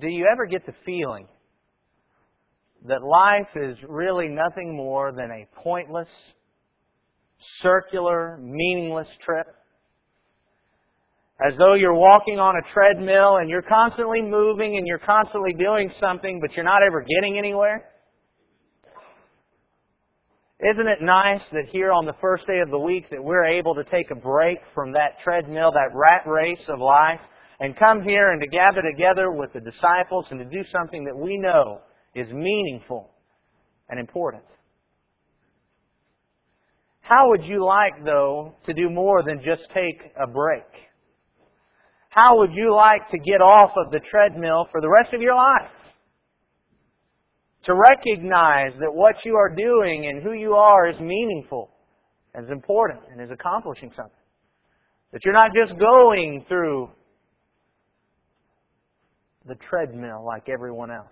do you ever get the feeling that life is really nothing more than a pointless, circular, meaningless trip? As though you're walking on a treadmill and you're constantly moving and you're constantly doing something, but you're not ever getting anywhere? Isn't it nice that here on the first day of the week that we're able to take a break from that treadmill, that rat race of life, and come here and to gather together with the disciples and to do something that we know is meaningful and important. How would you like, though, to do more than just take a break? How would you like to get off of the treadmill for the rest of your life? To recognize that what you are doing and who you are is meaningful, and is important, and is accomplishing something. That you're not just going through the treadmill like everyone else.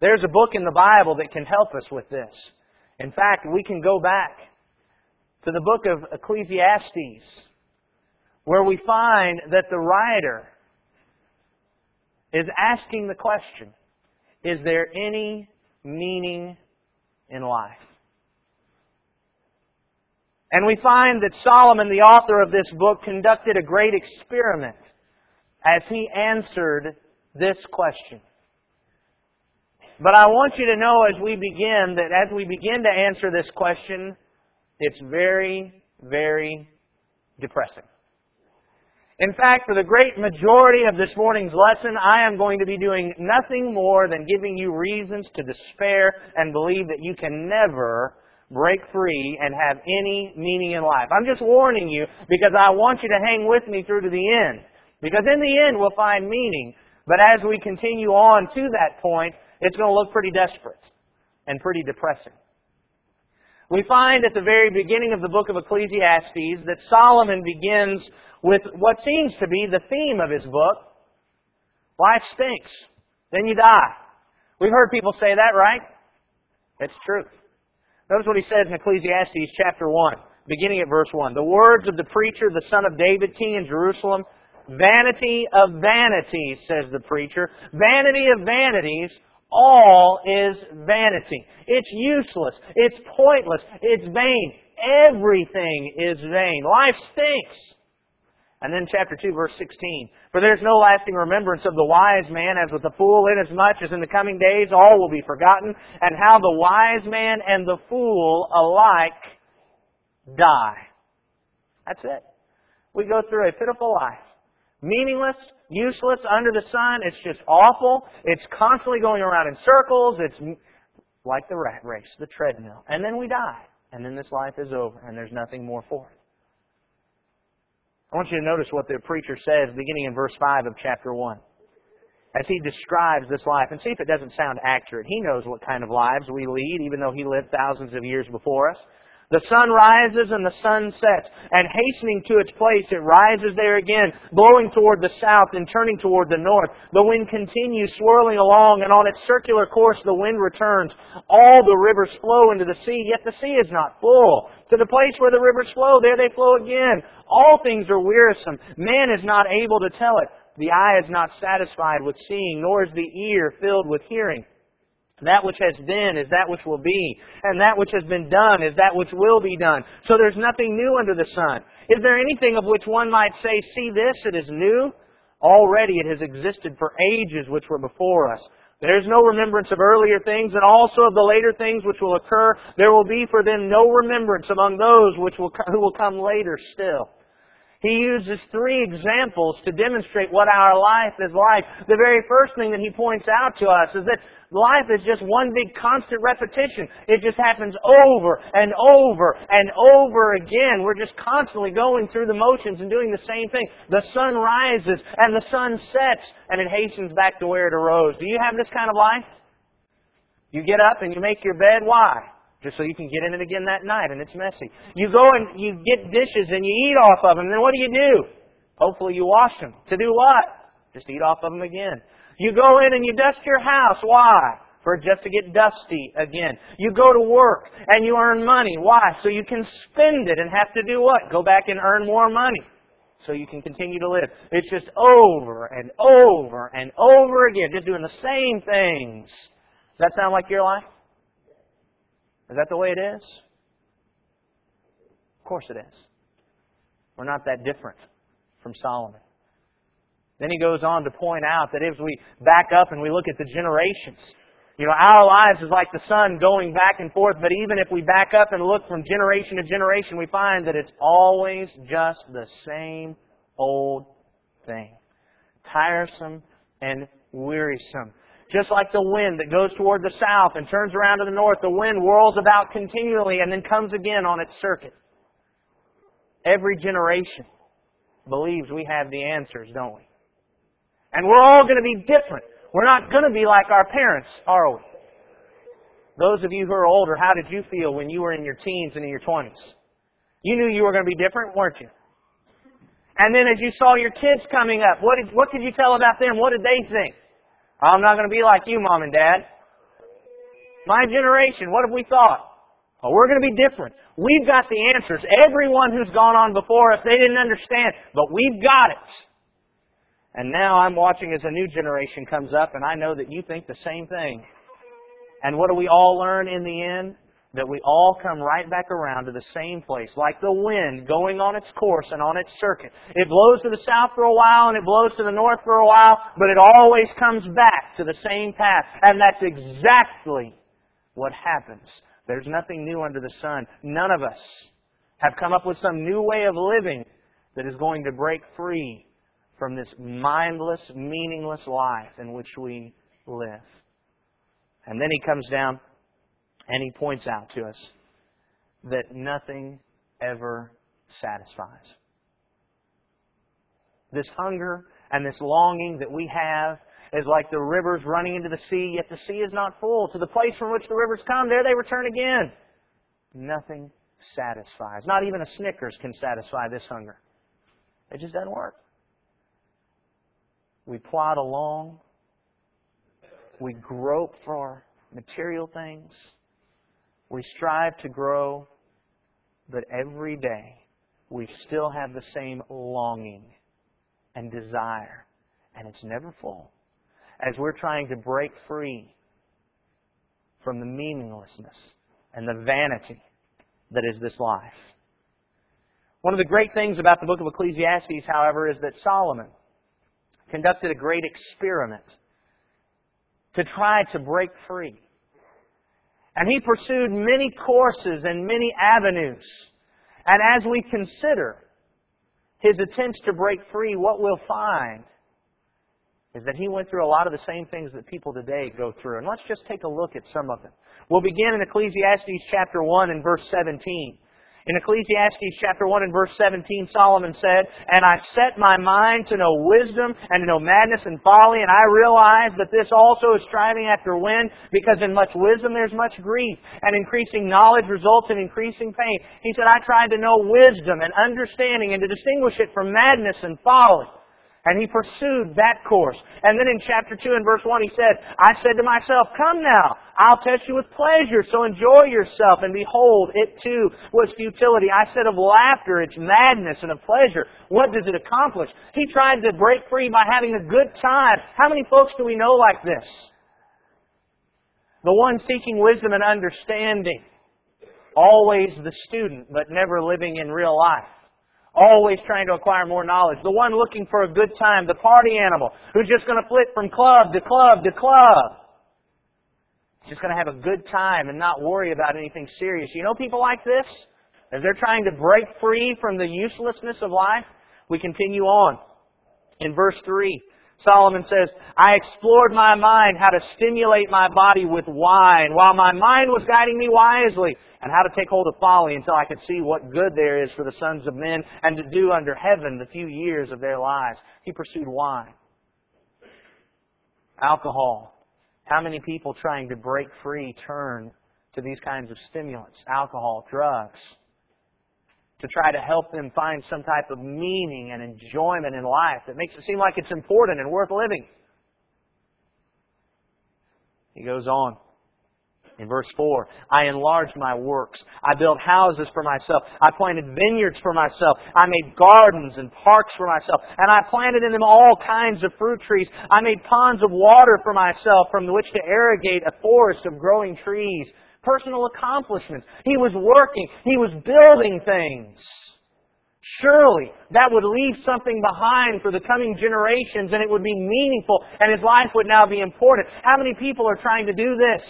There's a book in the Bible that can help us with this. In fact, we can go back to the book of Ecclesiastes, where we find that the writer is asking the question Is there any meaning in life? And we find that Solomon, the author of this book, conducted a great experiment as he answered this question. But I want you to know as we begin that as we begin to answer this question, it's very, very depressing. In fact, for the great majority of this morning's lesson, I am going to be doing nothing more than giving you reasons to despair and believe that you can never break free and have any meaning in life. I'm just warning you because I want you to hang with me through to the end. Because in the end, we'll find meaning. But as we continue on to that point, it's going to look pretty desperate and pretty depressing. We find at the very beginning of the book of Ecclesiastes that Solomon begins with what seems to be the theme of his book. Life stinks. Then you die. We've heard people say that, right? It's true. Notice what he says in Ecclesiastes chapter 1, beginning at verse 1. The words of the preacher, the son of David, king in Jerusalem, Vanity of vanities, says the preacher. Vanity of vanities, all is vanity. It's useless. It's pointless. It's vain. Everything is vain. Life stinks. And then chapter 2 verse 16. For there is no lasting remembrance of the wise man as with the fool, inasmuch as in the coming days all will be forgotten, and how the wise man and the fool alike die. That's it. We go through a pitiful life meaningless, useless, under the sun. It's just awful. It's constantly going around in circles. It's like the rat race, the treadmill. And then we die. And then this life is over, and there's nothing more for it. I want you to notice what the preacher says beginning in verse 5 of chapter 1. As he describes this life, and see if it doesn't sound accurate. He knows what kind of lives we lead, even though he lived thousands of years before us. The sun rises and the sun sets, and hastening to its place, it rises there again, blowing toward the south and turning toward the north. The wind continues swirling along, and on its circular course the wind returns. All the rivers flow into the sea, yet the sea is not full. To the place where the rivers flow, there they flow again. All things are wearisome. Man is not able to tell it. The eye is not satisfied with seeing, nor is the ear filled with hearing. That which has been is that which will be, and that which has been done is that which will be done. So there's nothing new under the sun. Is there anything of which one might say, see this, it is new? Already it has existed for ages which were before us. There is no remembrance of earlier things, and also of the later things which will occur. There will be for them no remembrance among those which will, who will come later still. He uses three examples to demonstrate what our life is like. The very first thing that he points out to us is that life is just one big constant repetition. It just happens over and over and over again. We're just constantly going through the motions and doing the same thing. The sun rises and the sun sets and it hastens back to where it arose. Do you have this kind of life? You get up and you make your bed. Why? Just so you can get in it again that night and it's messy. You go and you get dishes and you eat off of them, then what do you do? Hopefully you wash them. To do what? Just eat off of them again. You go in and you dust your house. Why? For just to get dusty again. You go to work and you earn money. Why? So you can spend it and have to do what? Go back and earn more money. so you can continue to live. It's just over and over and over again, just doing the same things. Does that sound like your life? Is that the way it is? Of course it is. We're not that different from Solomon. Then he goes on to point out that if we back up and we look at the generations, you know, our lives is like the sun going back and forth, but even if we back up and look from generation to generation, we find that it's always just the same old thing. Tiresome and wearisome. Just like the wind that goes toward the south and turns around to the north, the wind whirls about continually and then comes again on its circuit. Every generation believes we have the answers, don't we? And we're all going to be different. We're not going to be like our parents, are we? Those of you who are older, how did you feel when you were in your teens and in your 20s? You knew you were going to be different, weren't you? And then as you saw your kids coming up, what did, what could you tell about them? What did they think? I'm not going to be like you, mom and dad. My generation, what have we thought? Oh, we're going to be different. We've got the answers. Everyone who's gone on before us, they didn't understand, but we've got it. And now I'm watching as a new generation comes up, and I know that you think the same thing. And what do we all learn in the end? That we all come right back around to the same place, like the wind going on its course and on its circuit. It blows to the south for a while and it blows to the north for a while, but it always comes back to the same path. And that's exactly what happens. There's nothing new under the sun. None of us have come up with some new way of living that is going to break free from this mindless, meaningless life in which we live. And then he comes down and he points out to us that nothing ever satisfies. This hunger and this longing that we have is like the rivers running into the sea, yet the sea is not full. To the place from which the rivers come, there they return again. Nothing satisfies. Not even a Snickers can satisfy this hunger. It just doesn't work. We plod along. We grope for material things. We strive to grow. But every day, we still have the same longing and desire. And it's never full. As we're trying to break free from the meaninglessness and the vanity that is this life. One of the great things about the book of Ecclesiastes, however, is that Solomon conducted a great experiment to try to break free. And he pursued many courses and many avenues. And as we consider his attempts to break free, what we'll find is that he went through a lot of the same things that people today go through. And let's just take a look at some of them. We'll begin in Ecclesiastes chapter 1 and verse 17. In Ecclesiastes chapter 1 and verse 17, Solomon said, And I set my mind to know wisdom and to know madness and folly, and I realize that this also is striving after wind, because in much wisdom there's much grief, and increasing knowledge results in increasing pain. He said, I tried to know wisdom and understanding and to distinguish it from madness and folly. And he pursued that course. And then in chapter 2 and verse 1 he said, I said to myself, Come now, I'll test you with pleasure, so enjoy yourself. And behold, it too was futility. I said of laughter, it's madness, and of pleasure, what does it accomplish? He tried to break free by having a good time. How many folks do we know like this? The one seeking wisdom and understanding. Always the student, but never living in real life always trying to acquire more knowledge. The one looking for a good time, the party animal, who's just going to flit from club to club to club. Just going to have a good time and not worry about anything serious. You know people like this? As they're trying to break free from the uselessness of life, we continue on. In verse 3, Solomon says, I explored my mind how to stimulate my body with wine, while my mind was guiding me wisely and how to take hold of folly until I could see what good there is for the sons of men and to do under heaven the few years of their lives. He pursued wine. Alcohol. How many people trying to break free turn to these kinds of stimulants? Alcohol, drugs. To try to help them find some type of meaning and enjoyment in life that makes it seem like it's important and worth living. He goes on. In verse 4, I enlarged my works. I built houses for myself. I planted vineyards for myself. I made gardens and parks for myself. And I planted in them all kinds of fruit trees. I made ponds of water for myself from which to irrigate a forest of growing trees. Personal accomplishments. He was working. He was building things. Surely that would leave something behind for the coming generations and it would be meaningful and his life would now be important. How many people are trying to do this?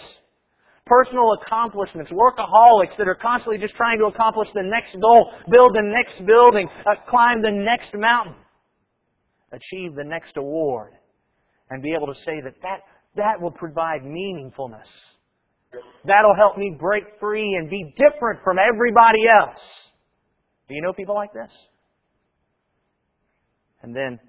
Personal accomplishments, workaholics that are constantly just trying to accomplish the next goal, build the next building, uh, climb the next mountain, achieve the next award, and be able to say that that, that will provide meaningfulness. That'll help me break free and be different from everybody else. Do you know people like this? And then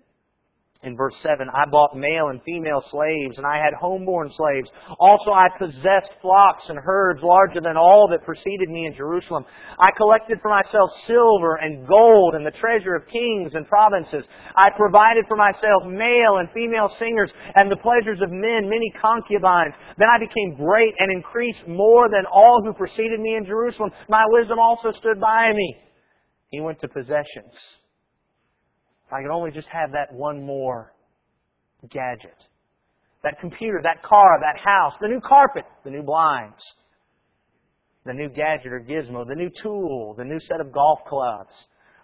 in verse 7, I bought male and female slaves, and I had homeborn slaves. Also I possessed flocks and herds larger than all that preceded me in Jerusalem. I collected for myself silver and gold and the treasure of kings and provinces. I provided for myself male and female singers and the pleasures of men, many concubines. Then I became great and increased more than all who preceded me in Jerusalem. My wisdom also stood by me. He went to possessions. If I could only just have that one more gadget. That computer, that car, that house, the new carpet, the new blinds, the new gadget or gizmo, the new tool, the new set of golf clubs.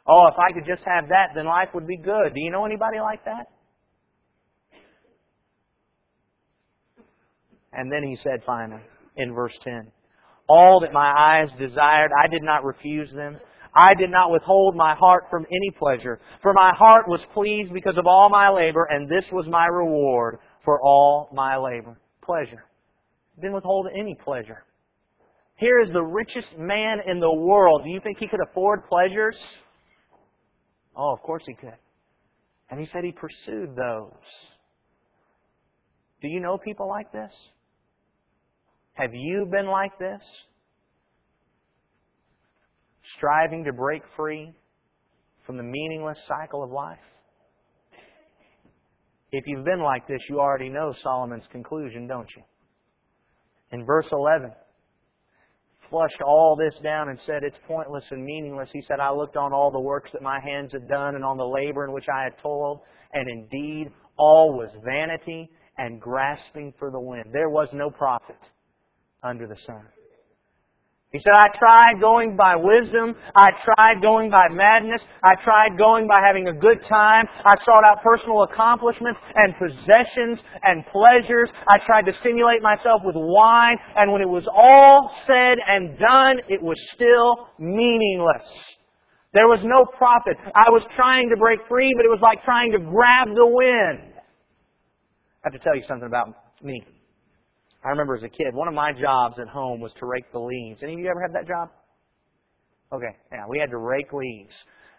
Oh, if I could just have that, then life would be good. Do you know anybody like that? And then he said finally, in verse 10, All that my eyes desired, I did not refuse them. I did not withhold my heart from any pleasure, for my heart was pleased because of all my labor, and this was my reward for all my labor. Pleasure. Didn't withhold any pleasure. Here is the richest man in the world. Do you think he could afford pleasures? Oh, of course he could. And he said he pursued those. Do you know people like this? Have you been like this? Striving to break free from the meaningless cycle of life? If you've been like this, you already know Solomon's conclusion, don't you? In verse 11, flushed all this down and said, It's pointless and meaningless. He said, I looked on all the works that my hands had done and on the labor in which I had toiled, and indeed all was vanity and grasping for the wind. There was no profit under the sun. He said, I tried going by wisdom. I tried going by madness. I tried going by having a good time. I sought out personal accomplishments and possessions and pleasures. I tried to stimulate myself with wine. And when it was all said and done, it was still meaningless. There was no profit. I was trying to break free, but it was like trying to grab the wind. I have to tell you something about me. I remember as a kid, one of my jobs at home was to rake the leaves. Any of you ever had that job? Okay, yeah, we had to rake leaves.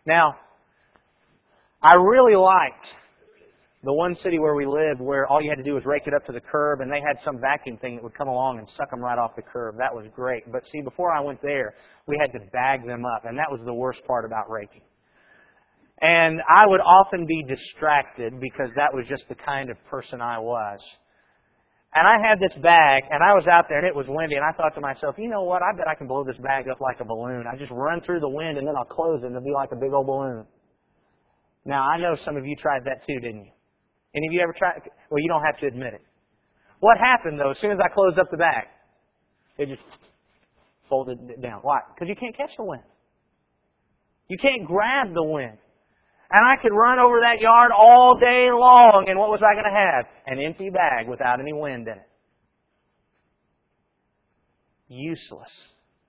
Now, I really liked the one city where we lived where all you had to do was rake it up to the curb and they had some vacuum thing that would come along and suck them right off the curb. That was great. But see, before I went there, we had to bag them up and that was the worst part about raking. And I would often be distracted because that was just the kind of person I was. And I had this bag, and I was out there, and it was windy, and I thought to myself, you know what? I bet I can blow this bag up like a balloon. I just run through the wind, and then I'll close it, and it'll be like a big old balloon. Now, I know some of you tried that too, didn't you? Any of you ever tried? Well, you don't have to admit it. What happened, though, as soon as I closed up the bag? It just folded it down. Why? Because you can't catch the wind. You can't grab the wind. And I could run over that yard all day long, and what was I going to have? An empty bag without any wind in it. Useless.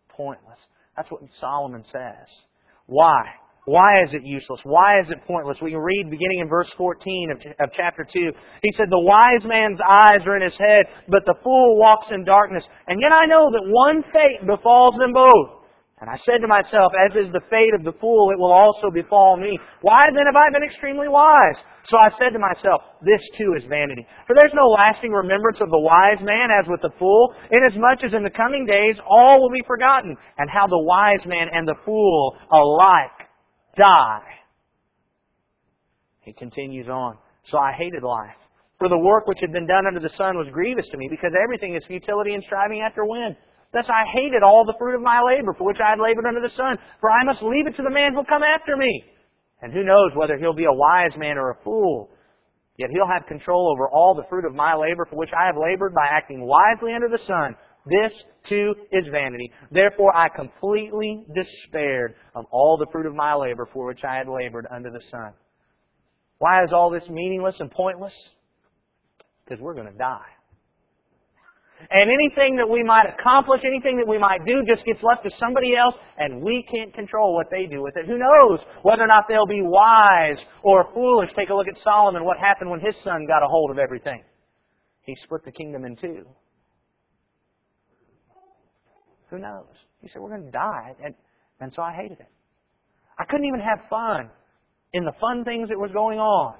Pointless. That's what Solomon says. Why? Why is it useless? Why is it pointless? We can read beginning in verse 14 of, of chapter 2. He said, The wise man's eyes are in his head, but the fool walks in darkness. And yet I know that one fate befalls them both. And I said to myself, as is the fate of the fool, it will also befall me. Why then have I been extremely wise? So I said to myself, this too is vanity. For there's no lasting remembrance of the wise man as with the fool, inasmuch as in the coming days all will be forgotten, and how the wise man and the fool alike die. He continues on. So I hated life For the work which had been done under the sun was grievous to me, because everything is futility and striving after wind. Thus I hated all the fruit of my labor, for which I had labored under the sun, for I must leave it to the man who will come after me. And who knows whether he'll be a wise man or a fool. Yet he'll have control over all the fruit of my labor, for which I have labored by acting wisely under the sun. This too is vanity. Therefore I completely despaired of all the fruit of my labor for which I had labored under the sun. Why is all this meaningless and pointless? Because we're going to die. And anything that we might accomplish, anything that we might do, just gets left to somebody else, and we can't control what they do with it. Who knows whether or not they'll be wise or foolish? Take a look at Solomon, what happened when his son got a hold of everything. He split the kingdom in two. Who knows? He said, We're going to die. And, and so I hated it. I couldn't even have fun in the fun things that was going on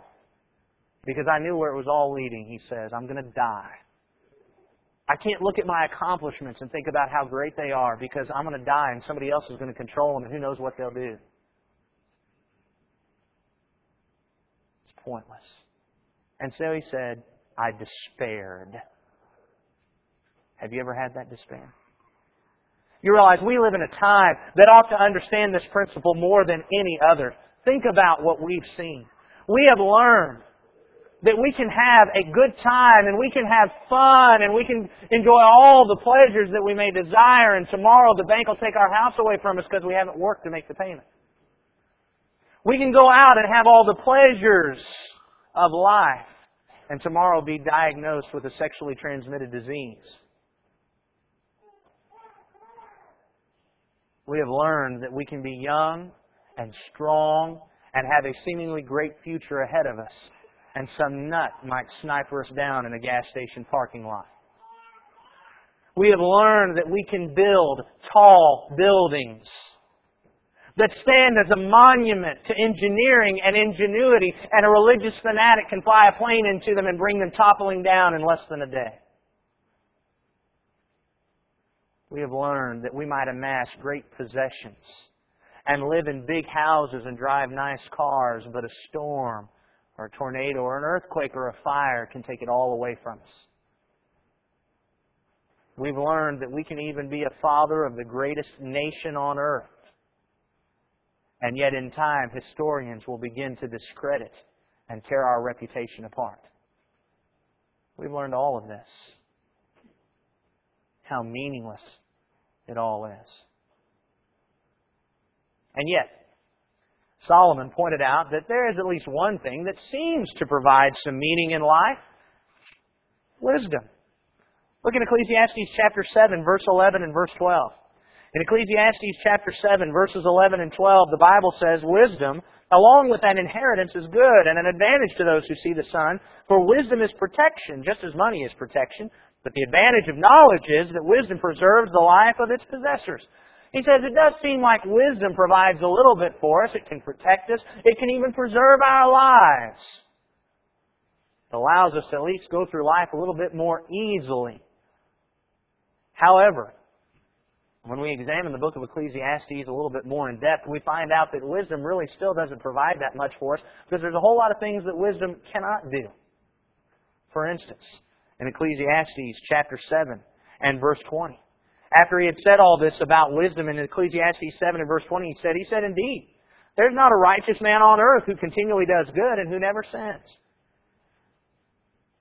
because I knew where it was all leading. He says, I'm going to die. I can't look at my accomplishments and think about how great they are because I'm going to die and somebody else is going to control them and who knows what they'll do. It's pointless. And so he said, I despaired. Have you ever had that despair? You realize we live in a time that ought to understand this principle more than any other. Think about what we've seen. We have learned that we can have a good time and we can have fun and we can enjoy all the pleasures that we may desire and tomorrow the bank will take our house away from us because we haven't worked to make the payment. We can go out and have all the pleasures of life and tomorrow be diagnosed with a sexually transmitted disease. We have learned that we can be young and strong and have a seemingly great future ahead of us and some nut might sniper us down in a gas station parking lot. We have learned that we can build tall buildings that stand as a monument to engineering and ingenuity, and a religious fanatic can fly a plane into them and bring them toppling down in less than a day. We have learned that we might amass great possessions and live in big houses and drive nice cars, but a storm or a tornado or an earthquake or a fire can take it all away from us. We've learned that we can even be a father of the greatest nation on earth. And yet, in time, historians will begin to discredit and tear our reputation apart. We've learned all of this. How meaningless it all is. And yet, Solomon pointed out that there is at least one thing that seems to provide some meaning in life wisdom. Look in Ecclesiastes chapter 7, verse 11 and verse 12. In Ecclesiastes chapter 7, verses 11 and 12, the Bible says, Wisdom, along with that inheritance, is good and an advantage to those who see the sun. For wisdom is protection, just as money is protection. But the advantage of knowledge is that wisdom preserves the life of its possessors. He says it does seem like wisdom provides a little bit for us. It can protect us. It can even preserve our lives. It allows us to at least go through life a little bit more easily. However, when we examine the book of Ecclesiastes a little bit more in depth, we find out that wisdom really still doesn't provide that much for us because there's a whole lot of things that wisdom cannot do. For instance, in Ecclesiastes chapter 7 and verse 20, after he had said all this about wisdom in Ecclesiastes 7 and verse 20, he said, He said, Indeed, there's not a righteous man on earth who continually does good and who never sins.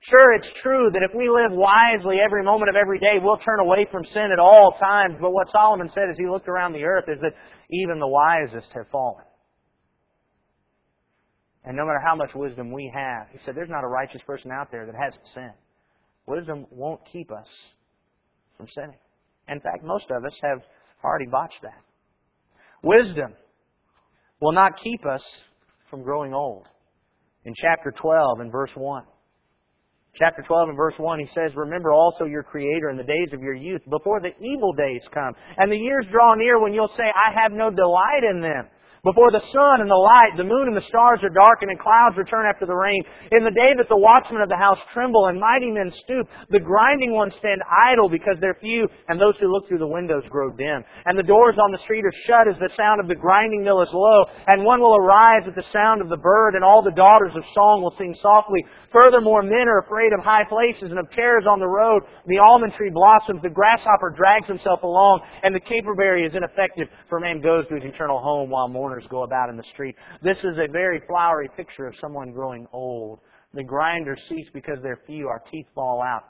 Sure, it's true that if we live wisely every moment of every day, we'll turn away from sin at all times. But what Solomon said as he looked around the earth is that even the wisest have fallen. And no matter how much wisdom we have, he said, there's not a righteous person out there that hasn't sinned. Wisdom won't keep us from sinning. In fact, most of us have already botched that. Wisdom will not keep us from growing old. In chapter 12 and verse 1. Chapter 12 and verse 1, he says, Remember also your Creator in the days of your youth, before the evil days come, and the years draw near when you'll say, I have no delight in them. Before the sun and the light, the moon and the stars are darkened, and clouds return after the rain. In the day that the watchmen of the house tremble and mighty men stoop, the grinding ones stand idle because they're few, and those who look through the windows grow dim. And the doors on the street are shut as the sound of the grinding mill is low, and one will arise at the sound of the bird, and all the daughters of song will sing softly. Furthermore, men are afraid of high places and of terrors on the road. The almond tree blossoms, the grasshopper drags himself along, and the caperberry is ineffective, for man goes to his eternal home while mourners go about in the street. This is a very flowery picture of someone growing old. The grinders cease because they're few, our teeth fall out.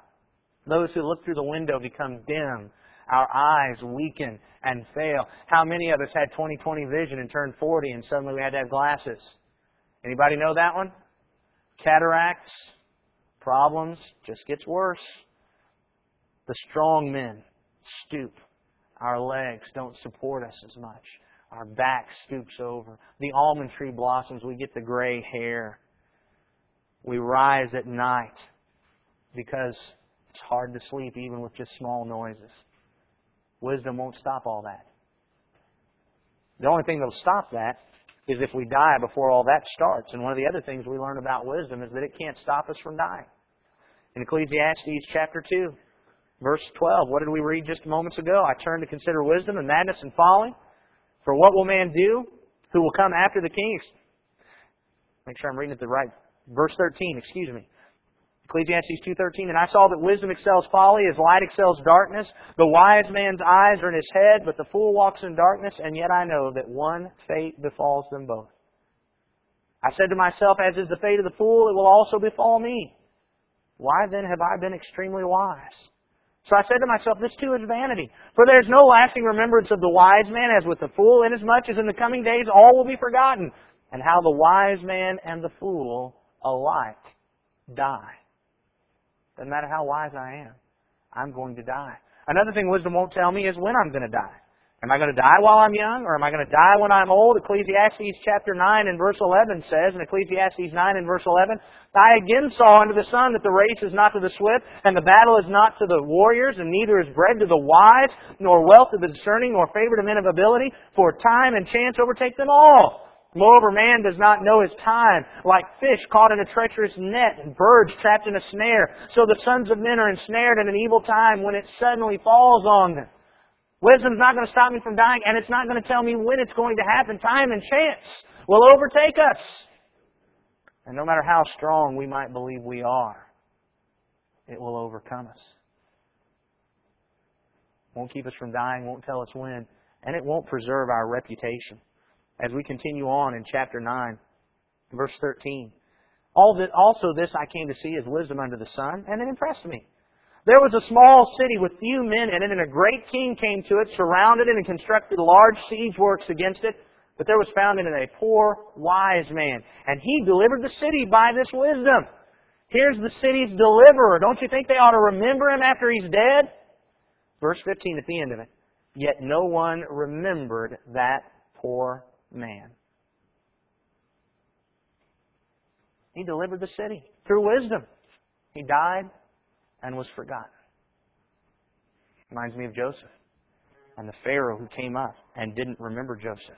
Those who look through the window become dim. Our eyes weaken and fail. How many of us had 20/20 vision and turned 40 and suddenly we had to have glasses? Anybody know that one? Cataracts, problems, just gets worse. The strong men stoop. Our legs don't support us as much. Our back stoops over. The almond tree blossoms. We get the gray hair. We rise at night because it's hard to sleep even with just small noises. Wisdom won't stop all that. The only thing that'll stop that is if we die before all that starts. And one of the other things we learn about wisdom is that it can't stop us from dying. In Ecclesiastes chapter 2, verse 12, what did we read just moments ago? I turn to consider wisdom and madness and folly. For what will man do who will come after the king? Make sure I'm reading it the right. Verse 13, excuse me. Ecclesiastes 2.13, And I saw that wisdom excels folly, as light excels darkness. The wise man's eyes are in his head, but the fool walks in darkness, and yet I know that one fate befalls them both. I said to myself, as is the fate of the fool, it will also befall me. Why then have I been extremely wise? So I said to myself, this too is vanity. For there is no lasting remembrance of the wise man as with the fool, inasmuch as in the coming days all will be forgotten, and how the wise man and the fool alike die. Doesn't matter how wise I am, I'm going to die. Another thing wisdom won't tell me is when I'm going to die. Am I going to die while I'm young, or am I going to die when I'm old? Ecclesiastes chapter 9 and verse 11 says, in Ecclesiastes 9 and verse 11, I again saw under the sun that the race is not to the swift, and the battle is not to the warriors, and neither is bread to the wise, nor wealth to the discerning, nor favor to men of ability, for time and chance overtake them all. Moreover, man does not know his time, like fish caught in a treacherous net and birds trapped in a snare. So the sons of men are ensnared in an evil time when it suddenly falls on them. Wisdom's not going to stop me from dying, and it's not going to tell me when it's going to happen. Time and chance will overtake us. And no matter how strong we might believe we are, it will overcome us. Won't keep us from dying, won't tell us when, and it won't preserve our reputation. As we continue on in chapter 9, verse 13. All that, Also this I came to see is wisdom under the sun, and it impressed me. There was a small city with few men in it, and a great king came to it, surrounded it, and constructed large siege works against it. But there was found in it a poor, wise man, and he delivered the city by this wisdom. Here's the city's deliverer. Don't you think they ought to remember him after he's dead? Verse 15 at the end of it. Yet no one remembered that poor man. He delivered the city through wisdom. He died and was forgotten. Reminds me of Joseph and the Pharaoh who came up and didn't remember Joseph.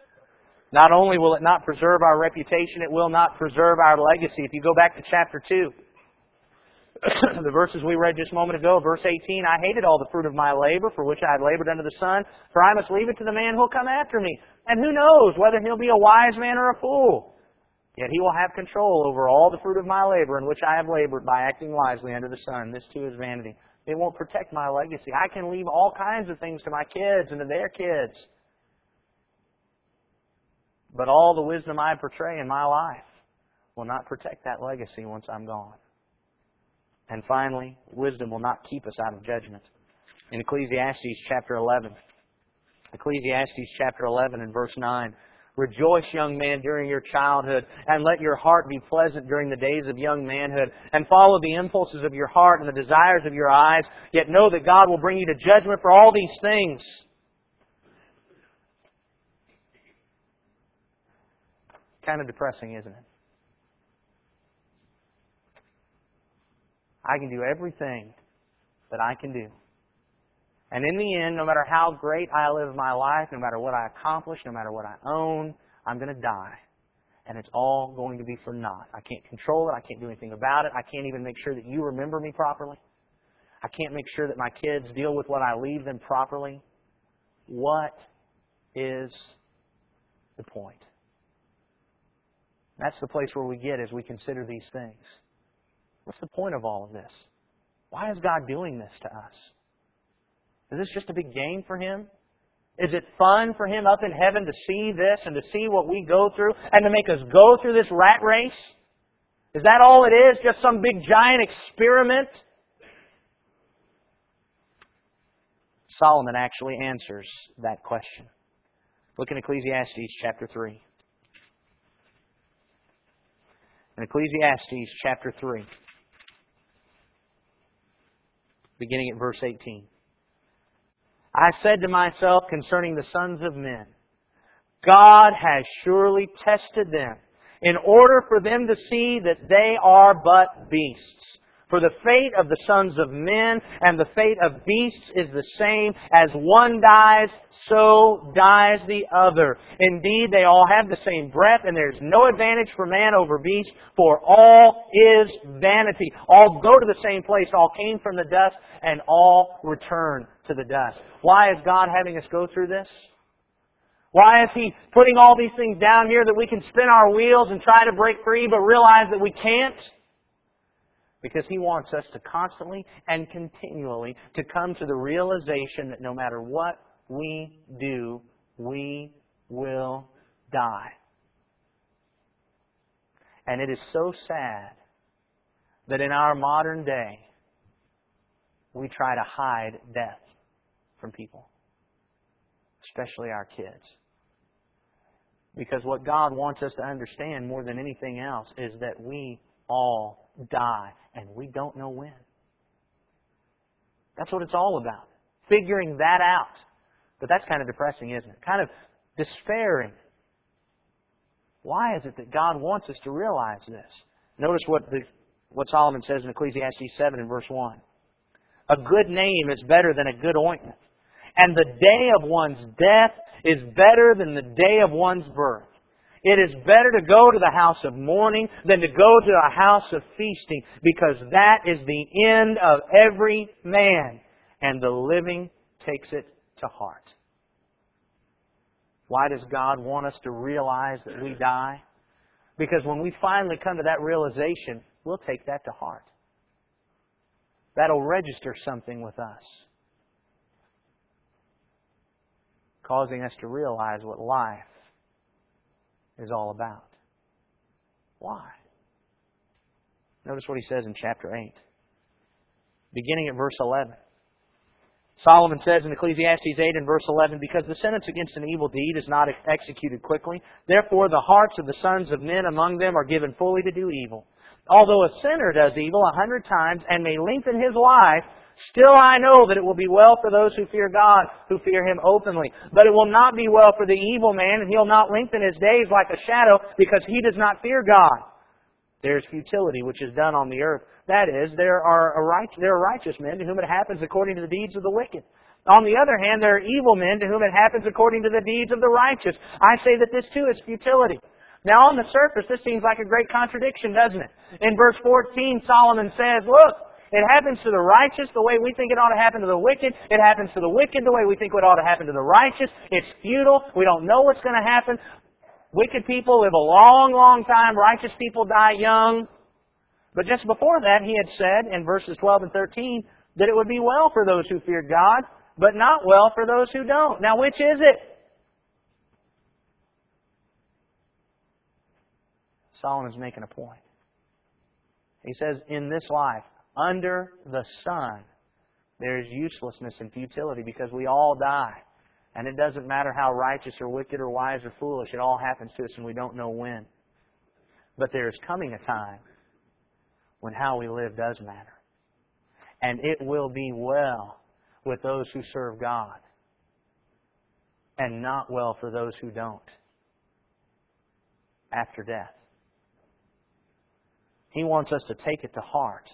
Not only will it not preserve our reputation, it will not preserve our legacy. If you go back to chapter 2, the verses we read just a moment ago, verse 18, I hated all the fruit of my labor for which I had labored under the sun, for I must leave it to the man who'll come after me. And who knows whether he'll be a wise man or a fool. Yet he will have control over all the fruit of my labor in which I have labored by acting wisely under the sun. This too is vanity. It won't protect my legacy. I can leave all kinds of things to my kids and to their kids. But all the wisdom I portray in my life will not protect that legacy once I'm gone. And finally, wisdom will not keep us out of judgment. In Ecclesiastes chapter 11, Ecclesiastes chapter 11 and verse 9, Rejoice, young man, during your childhood, and let your heart be pleasant during the days of young manhood, and follow the impulses of your heart and the desires of your eyes, yet know that God will bring you to judgment for all these things. Kind of depressing, isn't it? I can do everything that I can do. And in the end, no matter how great I live my life, no matter what I accomplish, no matter what I own, I'm going to die. And it's all going to be for naught. I can't control it. I can't do anything about it. I can't even make sure that you remember me properly. I can't make sure that my kids deal with what I leave them properly. What is the point? That's the place where we get as we consider these things. What's the point of all of this? Why is God doing this to us? Is this just a big game for Him? Is it fun for Him up in heaven to see this and to see what we go through and to make us go through this rat race? Is that all it is? Just some big giant experiment? Solomon actually answers that question. Look in Ecclesiastes chapter 3. In Ecclesiastes chapter 3, beginning at verse 18. I said to myself concerning the sons of men, God has surely tested them in order for them to see that they are but beasts. For the fate of the sons of men and the fate of beasts is the same. As one dies, so dies the other. Indeed, they all have the same breath, and there is no advantage for man over beast, for all is vanity. All go to the same place, all came from the dust, and all return to the dust. Why is God having us go through this? Why is He putting all these things down here that we can spin our wheels and try to break free, but realize that we can't? Because He wants us to constantly and continually to come to the realization that no matter what we do, we will die. And it is so sad that in our modern day, we try to hide death from people, especially our kids. Because what God wants us to understand more than anything else is that we all die and we don't know when. That's what it's all about. Figuring that out. But that's kind of depressing, isn't it? Kind of despairing. Why is it that God wants us to realize this? Notice what the, what Solomon says in Ecclesiastes 7 and verse 1. A good name is better than a good ointment, and the day of one's death is better than the day of one's birth. It is better to go to the house of mourning than to go to a house of feasting because that is the end of every man and the living takes it to heart. Why does God want us to realize that we die? Because when we finally come to that realization, we'll take that to heart. That'll register something with us, causing us to realize what life is all about. Why? Notice what he says in chapter 8, beginning at verse 11. Solomon says in Ecclesiastes 8 and verse 11, Because the sentence against an evil deed is not executed quickly, therefore the hearts of the sons of men among them are given fully to do evil. Although a sinner does evil a hundred times and may lengthen his life, Still I know that it will be well for those who fear God, who fear Him openly. But it will not be well for the evil man, and he'll not lengthen his days like a shadow, because he does not fear God. There's futility which is done on the earth. That is, there are, right, there are righteous men to whom it happens according to the deeds of the wicked. On the other hand, there are evil men to whom it happens according to the deeds of the righteous. I say that this too is futility. Now on the surface, this seems like a great contradiction, doesn't it? In verse 14, Solomon says, look, it happens to the righteous the way we think it ought to happen to the wicked. It happens to the wicked the way we think it ought to happen to the righteous. It's futile. We don't know what's going to happen. Wicked people live a long, long time. Righteous people die young. But just before that, he had said in verses 12 and 13 that it would be well for those who fear God, but not well for those who don't. Now, which is it? Solomon's making a point. He says, in this life, under the sun, there is uselessness and futility because we all die. And it doesn't matter how righteous or wicked or wise or foolish, it all happens to us and we don't know when. But there is coming a time when how we live does matter. And it will be well with those who serve God and not well for those who don't after death. He wants us to take it to heart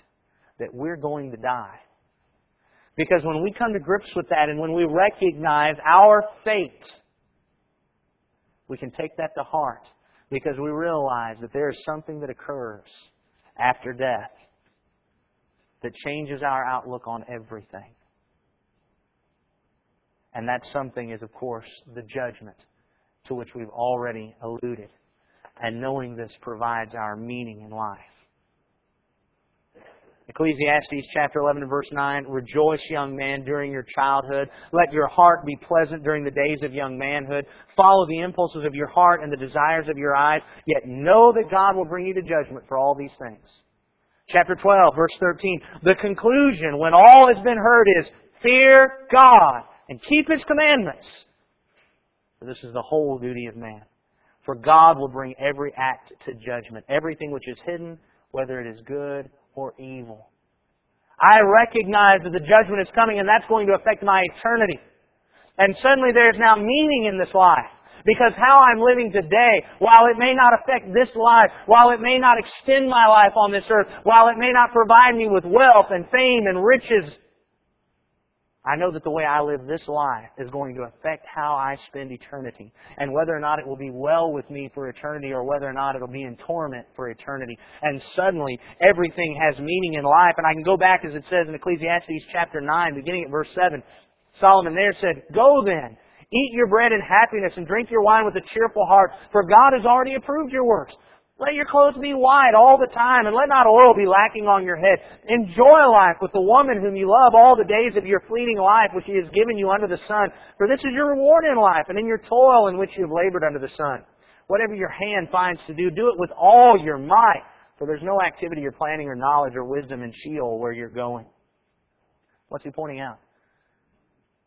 that we're going to die. Because when we come to grips with that and when we recognize our fate, We can take that to heart because we realize that there is something that occurs after death that changes our outlook on everything. And that something is, of course, the judgment to which we've already alluded. And knowing this provides our meaning in life. Ecclesiastes chapter 11 and verse 9, Rejoice, young man, during your childhood. Let your heart be pleasant during the days of young manhood. Follow the impulses of your heart and the desires of your eyes. Yet know that God will bring you to judgment for all these things. Chapter 12, verse 13, The conclusion, when all has been heard, is fear God and keep His commandments. For this is the whole duty of man. For God will bring every act to judgment, everything which is hidden, whether it is good or evil. I recognize that the judgment is coming and that's going to affect my eternity. And suddenly there's now meaning in this life. Because how I'm living today, while it may not affect this life, while it may not extend my life on this earth, while it may not provide me with wealth and fame and riches, I know that the way I live this life is going to affect how I spend eternity. And whether or not it will be well with me for eternity or whether or not it'll be in torment for eternity. And suddenly, everything has meaning in life. And I can go back as it says in Ecclesiastes chapter 9, beginning at verse 7. Solomon there said, Go then, eat your bread in happiness and drink your wine with a cheerful heart, for God has already approved your works. Let your clothes be white all the time, and let not oil be lacking on your head. Enjoy life with the woman whom you love all the days of your fleeting life, which he has given you under the sun. For this is your reward in life, and in your toil in which you have labored under the sun. Whatever your hand finds to do, do it with all your might. For there's no activity or planning or knowledge or wisdom in Sheol where you're going. What's he pointing out?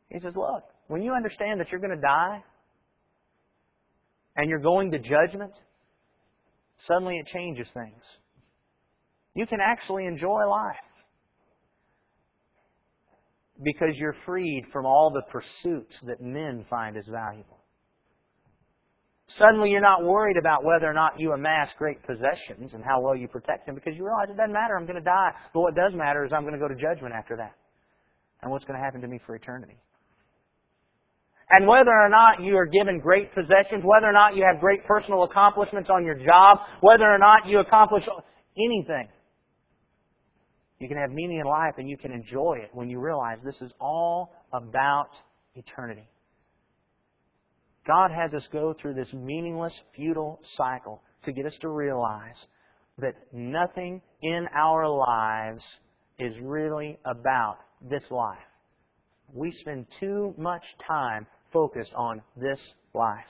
He says, look, when you understand that you're going to die, and you're going to judgment, Suddenly it changes things. You can actually enjoy life because you're freed from all the pursuits that men find as valuable. Suddenly you're not worried about whether or not you amass great possessions and how well you protect them because you realize it doesn't matter, I'm going to die. But what does matter is I'm going to go to judgment after that. And what's going to happen to me for eternity. And whether or not you are given great possessions, whether or not you have great personal accomplishments on your job, whether or not you accomplish anything, you can have meaning in life and you can enjoy it when you realize this is all about eternity. God has us go through this meaningless, futile cycle to get us to realize that nothing in our lives is really about this life. We spend too much time focused on this life.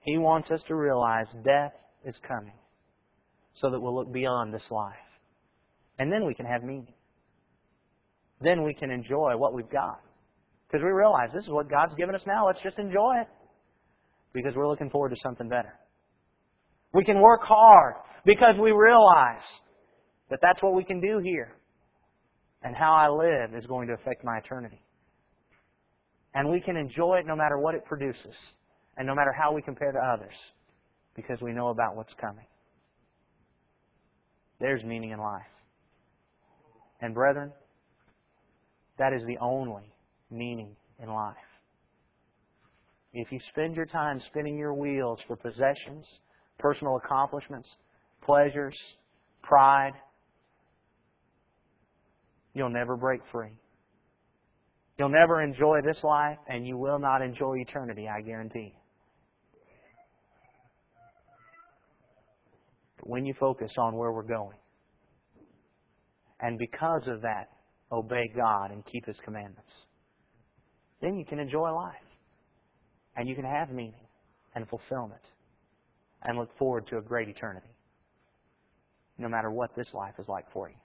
He wants us to realize death is coming so that we'll look beyond this life. And then we can have meaning. Then we can enjoy what we've got. Because we realize this is what God's given us now. Let's just enjoy it. Because we're looking forward to something better. We can work hard because we realize that that's what we can do here. And how I live is going to affect my eternity. And we can enjoy it no matter what it produces and no matter how we compare to others because we know about what's coming. There's meaning in life. And brethren, that is the only meaning in life. If you spend your time spinning your wheels for possessions, personal accomplishments, pleasures, pride, you'll never break free. You'll never enjoy this life, and you will not enjoy eternity, I guarantee. But when you focus on where we're going, and because of that, obey God and keep His commandments, then you can enjoy life. And you can have meaning and fulfillment and look forward to a great eternity, no matter what this life is like for you.